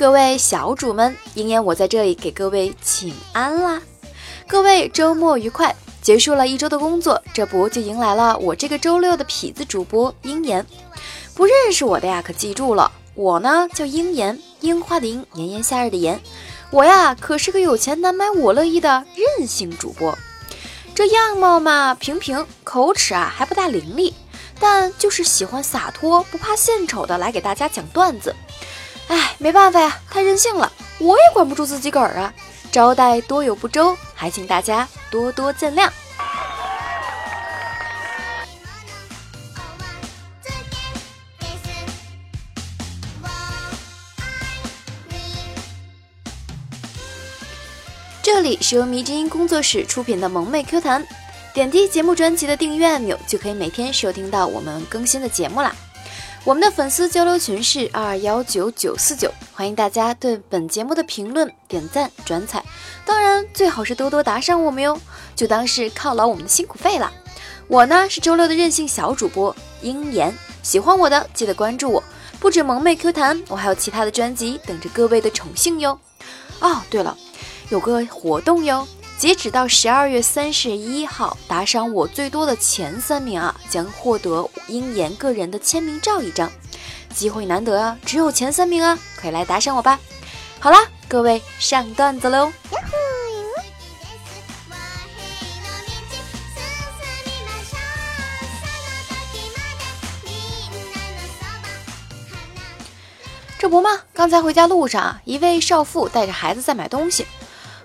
各位小主们，鹰眼我在这里给各位请安啦！各位周末愉快！结束了一周的工作，这不就迎来了我这个周六的痞子主播鹰眼。不认识我的呀，可记住了，我呢叫鹰眼，樱花的樱，炎炎夏日的炎。我呀可是个有钱难买我乐意的任性主播。这样貌嘛平平，口齿啊还不大伶俐，但就是喜欢洒脱，不怕献丑的来给大家讲段子。哎，没办法呀，太任性了，我也管不住自己个儿啊。招待多有不周，还请大家多多见谅。这里是由迷之音工作室出品的萌妹 Q 弹，点击节目专辑的订阅按钮，就可以每天收听到我们更新的节目啦。我们的粉丝交流群是二幺九九四九，欢迎大家对本节目的评论、点赞、转采，当然最好是多多打赏我们哟，就当是犒劳我们的辛苦费了。我呢是周六的任性小主播鹰眼，喜欢我的记得关注我，不止萌妹 Q 弹，我还有其他的专辑等着各位的宠幸哟。哦，对了，有个活动哟。截止到十二月三十一号，打赏我最多的前三名啊，将获得鹰眼个人的签名照一张，机会难得啊，只有前三名啊，快来打赏我吧！好啦，各位上段子喽！这不嘛，刚才回家路上啊，一位少妇带着孩子在买东西。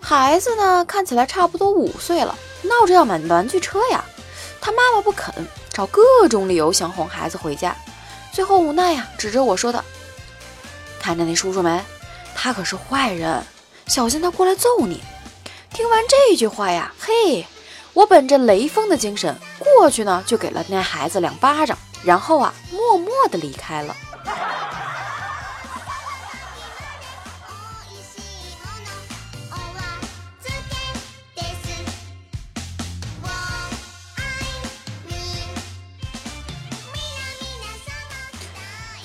孩子呢，看起来差不多五岁了，闹着要买玩具车呀。他妈妈不肯，找各种理由想哄孩子回家，最后无奈呀，指着我说道：“看着那叔叔没？他可是坏人，小心他过来揍你。”听完这句话呀，嘿，我本着雷锋的精神过去呢，就给了那孩子两巴掌，然后啊，默默地离开了。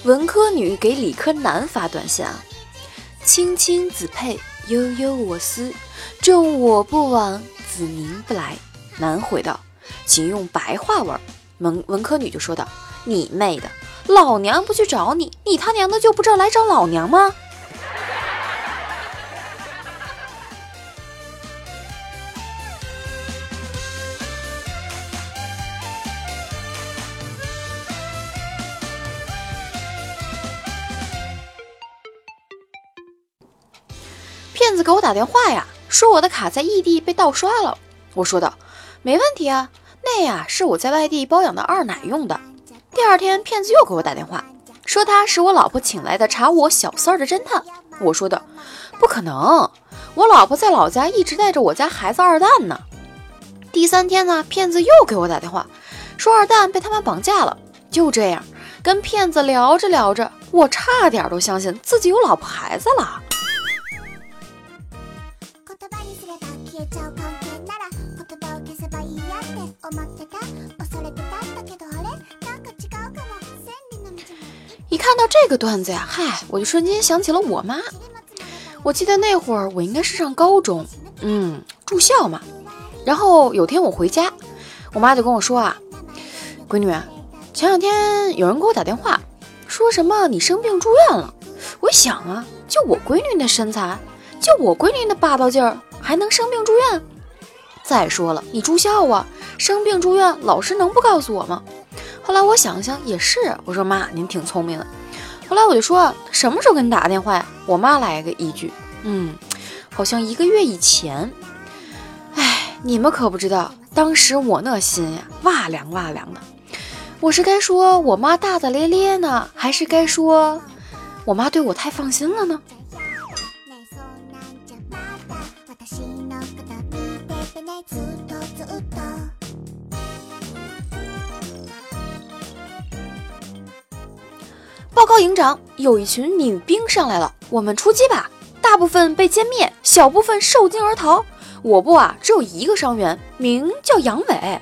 文科女给理科男发短信啊，青青子佩，悠悠我思，正我不往，子宁不来。男回道，请用白话文。文文科女就说道，你妹的，老娘不去找你，你他娘的就不知道来找老娘吗？骗子给我打电话呀，说我的卡在异地被盗刷了。我说道：“没问题啊，那呀是我在外地包养的二奶用的。”第二天，骗子又给我打电话，说他是我老婆请来的查我小三儿的侦探。我说的：“不可能，我老婆在老家一直带着我家孩子二蛋呢。”第三天呢，骗子又给我打电话，说二蛋被他们绑架了。就这样，跟骗子聊着聊着，我差点都相信自己有老婆孩子了。一看到这个段子呀，嗨，我就瞬间想起了我妈。我记得那会儿我应该是上高中，嗯，住校嘛。然后有天我回家，我妈就跟我说啊：“闺女，前两天有人给我打电话，说什么你生病住院了。”我想啊，就我闺女那身材，就我闺女那霸道劲儿，还能生病住院？再说了，你住校啊，生病住院，老师能不告诉我吗？后来我想想也是，我说妈，您挺聪明的。后来我就说，什么时候给你打个电话呀？我妈来个一句，嗯，好像一个月以前。哎，你们可不知道，当时我那心呀，哇凉哇凉的。我是该说我妈大大咧咧呢，还是该说我妈对我太放心了呢？报告营长，有一群女兵上来了，我们出击吧！大部分被歼灭，小部分受惊而逃。我部啊，只有一个伤员，名叫杨伟。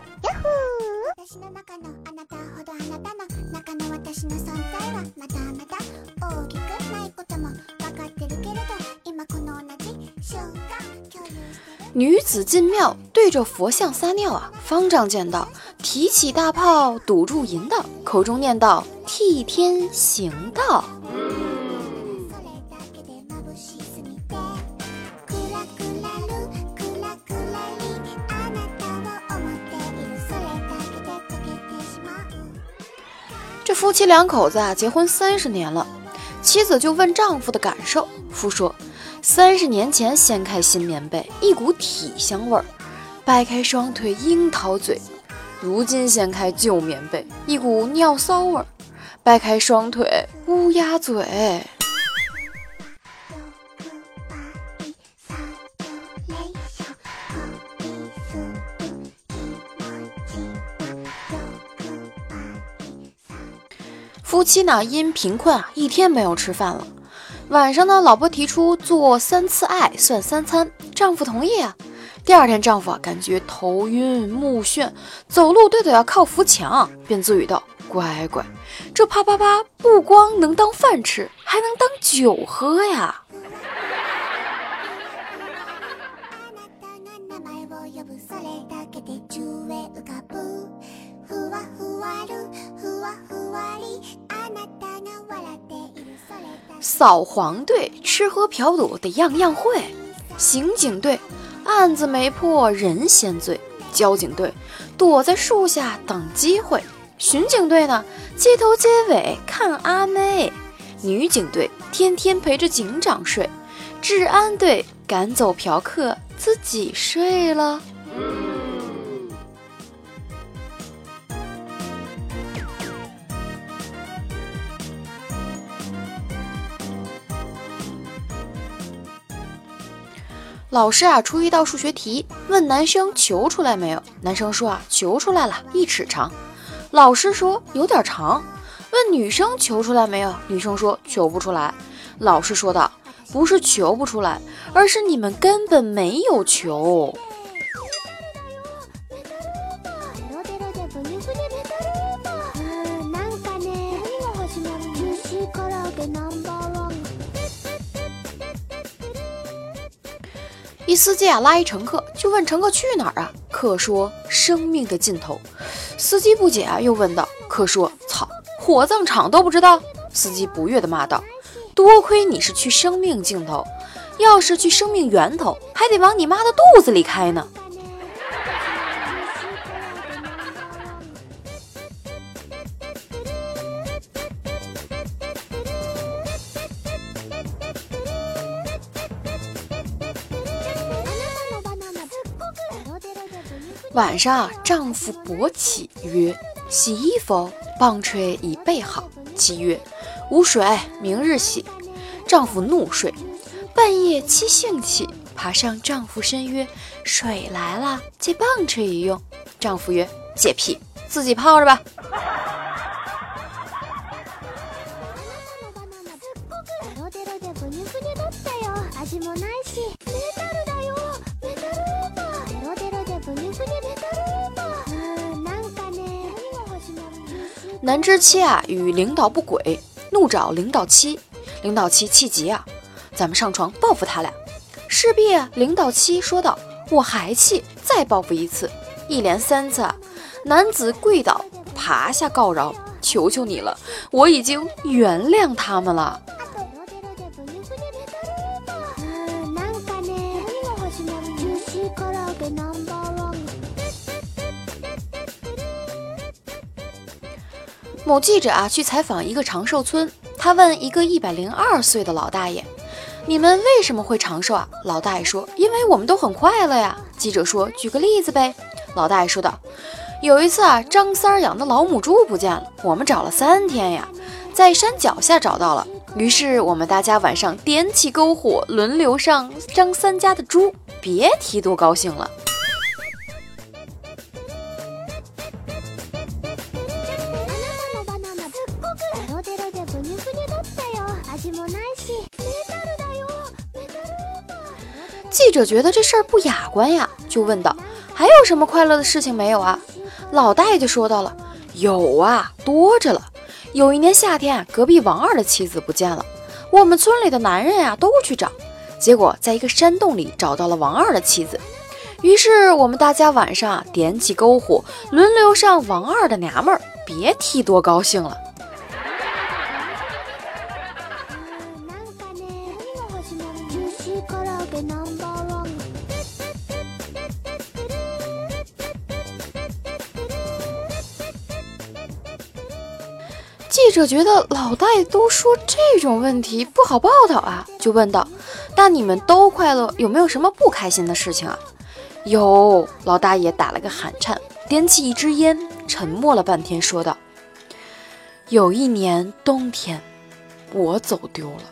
女子进庙，对着佛像撒尿啊！方丈见到，提起大炮堵住淫道，口中念道：“替天行道。”这夫妻两口子啊，结婚三十年了，妻子就问丈夫的感受，夫说。三十年前掀开新棉被，一股体香味儿；掰开双腿，樱桃嘴。如今掀开旧棉被，一股尿骚味儿；掰开双腿，乌鸦嘴。夫妻呢，因贫困啊，一天没有吃饭了。晚上呢，老婆提出做三次爱算三餐，丈夫同意啊。第二天，丈夫啊感觉头晕目眩，走路都得要靠扶墙，便自语道：“乖乖，这啪啪啪不光能当饭吃，还能当酒喝呀。”扫黄队吃喝嫖赌得样样会，刑警队案子没破人先醉，交警队躲在树下等机会，巡警队呢街头街尾看阿妹，女警队天天陪着警长睡，治安队赶走嫖客自己睡了。老师啊，出一道数学题，问男生求出来没有？男生说啊，求出来了，一尺长。老师说有点长。问女生求出来没有？女生说求不出来。老师说道，不是求不出来，而是你们根本没有求。一司机啊拉一乘客，就问乘客去哪儿啊？客说生命的尽头。司机不解啊，又问道。客说操，火葬场都不知道。司机不悦的骂道：多亏你是去生命尽头，要是去生命源头，还得往你妈的肚子里开呢。晚上，丈夫勃起曰：“洗衣服，棒槌已备好。”妻曰：“无水，明日洗。”丈夫怒睡，半夜妻兴起，爬上丈夫身曰：“水来了，借棒槌一用。”丈夫曰：“借屁，自己泡着吧。”男之妻啊与领导不轨，怒找领导妻，领导妻气急啊，咱们上床报复他俩。势必啊，领导妻说道：“我还气，再报复一次。”一连三次，啊男子跪倒，爬下告饶：“求求你了，我已经原谅他们了。”某记者啊去采访一个长寿村，他问一个一百零二岁的老大爷：“你们为什么会长寿啊？”老大爷说：“因为我们都很快乐呀。”记者说：“举个例子呗。”老大爷说道：“有一次啊，张三养的老母猪不见了，我们找了三天呀，在山脚下找到了。于是我们大家晚上点起篝火，轮流上张三家的猪，别提多高兴了。”记者觉得这事儿不雅观呀，就问道：“还有什么快乐的事情没有啊？”老大爷就说到了：“有啊，多着了。有一年夏天，隔壁王二的妻子不见了，我们村里的男人呀都去找，结果在一个山洞里找到了王二的妻子。于是我们大家晚上点起篝火，轮流上王二的娘们儿，别提多高兴了。记者觉得老大爷都说这种问题不好报道啊，就问道：“那你们都快乐，有没有什么不开心的事情啊？”有，老大爷打了个寒颤，点起一支烟，沉默了半天，说道：“有一年冬天，我走丢了。”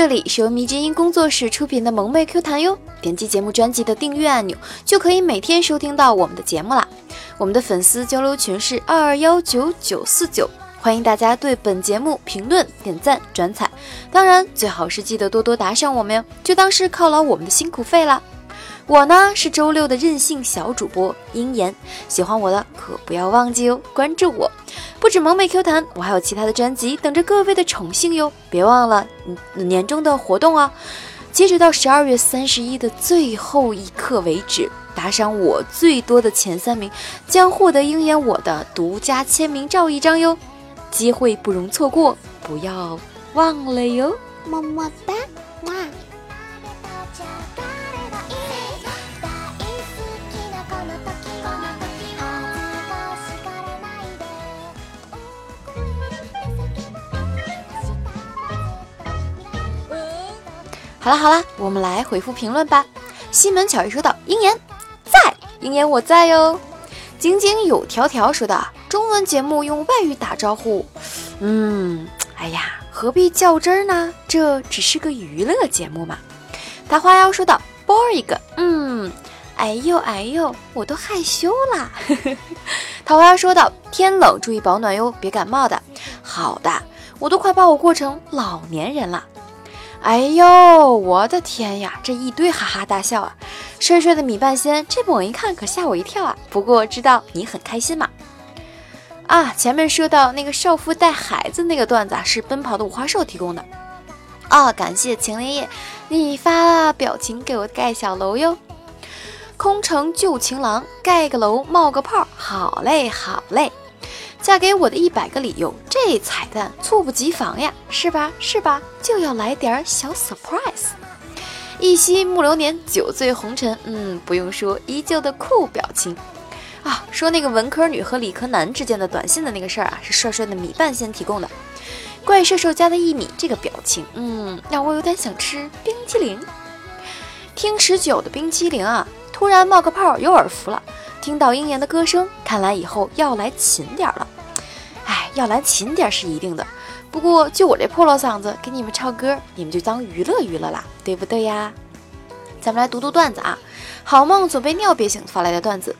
这里是由迷之音工作室出品的萌妹 Q 弹哟，点击节目专辑的订阅按钮，就可以每天收听到我们的节目啦。我们的粉丝交流群是二二幺九九四九，欢迎大家对本节目评论、点赞、转采，当然最好是记得多多打赏我们哟，就当是犒劳我们的辛苦费啦。我呢是周六的任性小主播鹰言，喜欢我的可不要忘记哦，关注我。不止萌妹 Q 弹，我还有其他的专辑等着各位的宠幸哟！别忘了年终的活动啊，截止到十二月三十一的最后一刻为止，打赏我最多的前三名将获得鹰眼我的独家签名照一张哟，机会不容错过，不要忘了哟！么么哒，哇！好了好了，我们来回复评论吧。西门巧遇说道：“鹰言在，鹰言我在哟。”井井有条条说道：“中文节目用外语打招呼，嗯，哎呀，何必较真儿呢？这只是个娱乐节目嘛。”大花妖说道：“boring，嗯，哎呦哎呦，我都害羞啦。”桃花妖说道：“天冷注意保暖哟，别感冒的。”好的，我都快把我过成老年人了。哎呦，我的天呀！这一堆哈哈大笑啊！帅帅的米半仙，这猛一看可吓我一跳啊！不过知道你很开心嘛。啊，前面说到那个少妇带孩子那个段子啊，是奔跑的五花兽提供的啊，感谢晴莲叶，你发表情给我盖小楼哟。空城旧情郎，盖个楼冒个泡，好嘞好嘞。嫁给我的一百个理由，这彩蛋猝不及防呀，是吧？是吧？就要来点小 surprise。一夕暮流年，酒醉红尘，嗯，不用说，依旧的酷表情啊。说那个文科女和理科男之间的短信的那个事儿啊，是帅帅的米饭先提供的。怪兽兽家的一米这个表情，嗯，让我有点想吃冰淇淋。听十九的冰淇淋啊，突然冒个泡，有耳福了。听到鹰眼的歌声，看来以后要来勤点了。哎，要来勤点是一定的。不过就我这破锣嗓子，给你们唱歌，你们就当娱乐娱乐啦，对不对呀？咱们来读读段子啊。好梦总被尿憋醒发来的段子：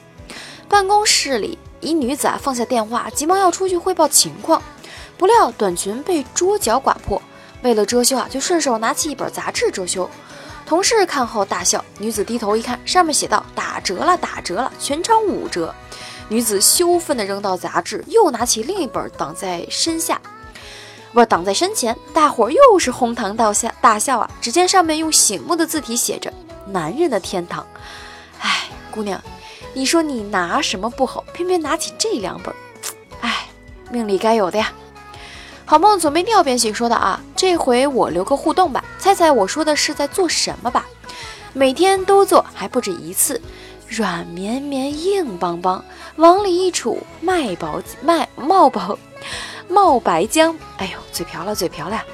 办公室里，一女子啊放下电话，急忙要出去汇报情况，不料短裙被桌角刮破，为了遮羞啊，就顺手拿起一本杂志遮羞。同事看后大笑，女子低头一看，上面写道：“打折了，打折了，全场五折。”女子羞愤地扔到杂志，又拿起另一本挡在身下，不挡在身前。大伙儿又是哄堂大笑，大笑啊！只见上面用醒目的字体写着：“男人的天堂。”哎，姑娘，你说你拿什么不好，偏偏拿起这两本？哎，命里该有的呀。好梦总被尿变醒说的啊，这回我留个互动吧，猜猜我说的是在做什么吧？每天都做，还不止一次，软绵绵硬邦邦，往里一杵，卖薄卖冒薄冒白浆。哎呦，嘴瓢了，嘴瓢了。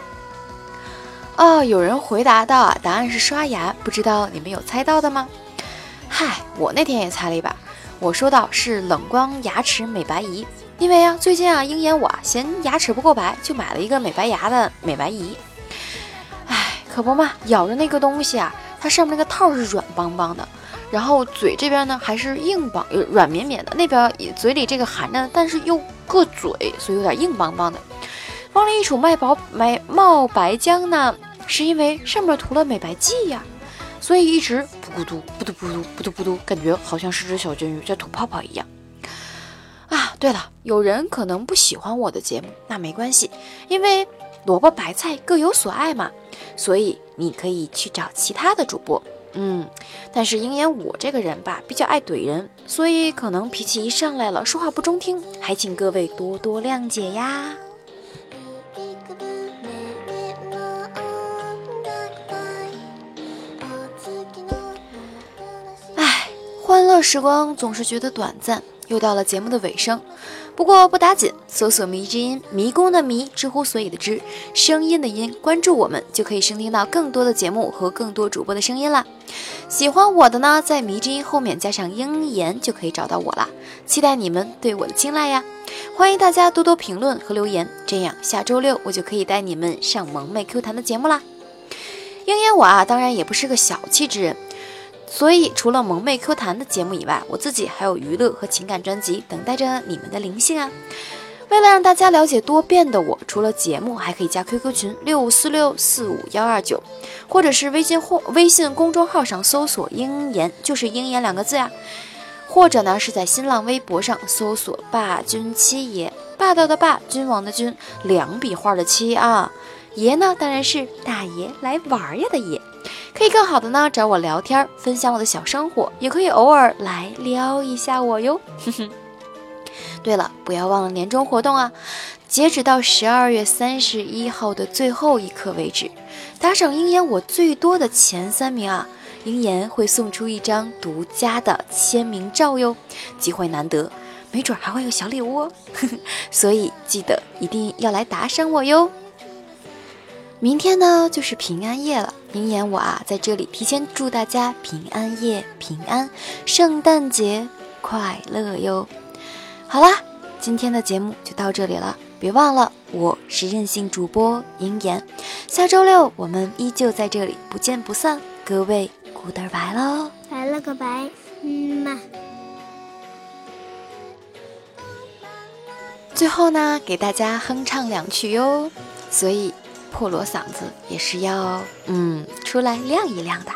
哦，有人回答到啊，答案是刷牙，不知道你们有猜到的吗？嗨，我那天也猜了一把，我说到是冷光牙齿美白仪。因为啊，最近啊，鹰眼我啊嫌牙齿不够白，就买了一个美白牙的美白仪。可不嘛，咬着那个东西啊，它上面那个套是软邦邦的，然后嘴这边呢还是硬邦，软绵绵的。那边嘴里这个含着，但是又硌嘴，所以有点硬邦邦的。往里一杵，卖薄卖冒白浆呢，是因为上面涂了美白剂呀。所以一直不咕嘟不嘟不嘟不嘟不嘟，感觉好像是只小金鱼在吐泡泡一样。啊，对了，有人可能不喜欢我的节目，那没关系，因为萝卜白菜各有所爱嘛，所以你可以去找其他的主播。嗯，但是鹰眼我这个人吧，比较爱怼人，所以可能脾气一上来了，说话不中听，还请各位多多谅解呀。唉，欢乐时光总是觉得短暂。又到了节目的尾声，不过不打紧，搜索“迷之音”，迷宫的迷，知乎所以的知，声音的音，关注我们就可以收听到更多的节目和更多主播的声音啦。喜欢我的呢，在“迷之音”后面加上“鹰言”就可以找到我啦。期待你们对我的青睐呀！欢迎大家多多评论和留言，这样下周六我就可以带你们上萌妹 Q 弹的节目啦。鹰言我啊，当然也不是个小气之人。所以，除了萌妹 Q 弹的节目以外，我自己还有娱乐和情感专辑等待着你们的灵性啊！为了让大家了解多变的我，除了节目，还可以加 QQ 群六五四六四五幺二九，或者是微信或微信公众号上搜索“鹰言”，就是“鹰言”两个字呀。或者呢，是在新浪微博上搜索“霸君七爷”，霸道的霸，君王的君，两笔画的七啊。爷呢，当然是大爷来玩呀的爷。可以更好的呢找我聊天，分享我的小生活，也可以偶尔来撩一下我哟。对了，不要忘了年终活动啊！截止到十二月三十一号的最后一刻为止，打赏鹰眼我最多的前三名啊，鹰眼会送出一张独家的签名照哟，机会难得，没准还会有小礼物哦。所以记得一定要来打赏我哟。明天呢就是平安夜了。明言我啊，在这里提前祝大家平安夜平安，圣诞节快乐哟！好啦，今天的节目就到这里了，别忘了我是任性主播鹰眼，下周六我们依旧在这里不见不散，各位 goodbye 喽，拜了个拜，嗯嘛。最后呢，给大家哼唱两曲哟，所以。破锣嗓子也是要嗯出来亮一亮的，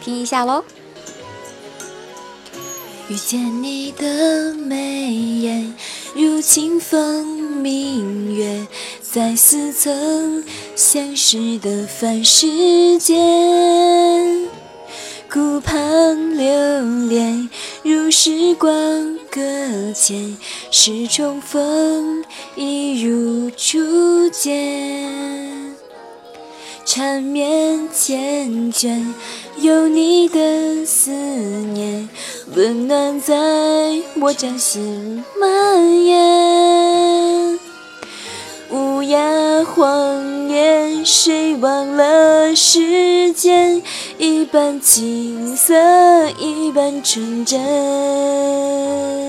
听一下喽。遇见你的眉眼，如清风明月，在似曾相识的凡世间。顾盼流连，如时光搁浅，是重逢，一如初见。缠绵缱绻，有你的思念，温暖在我掌心蔓延。乌鸦荒野，谁忘了时间？一半青涩，一半纯真。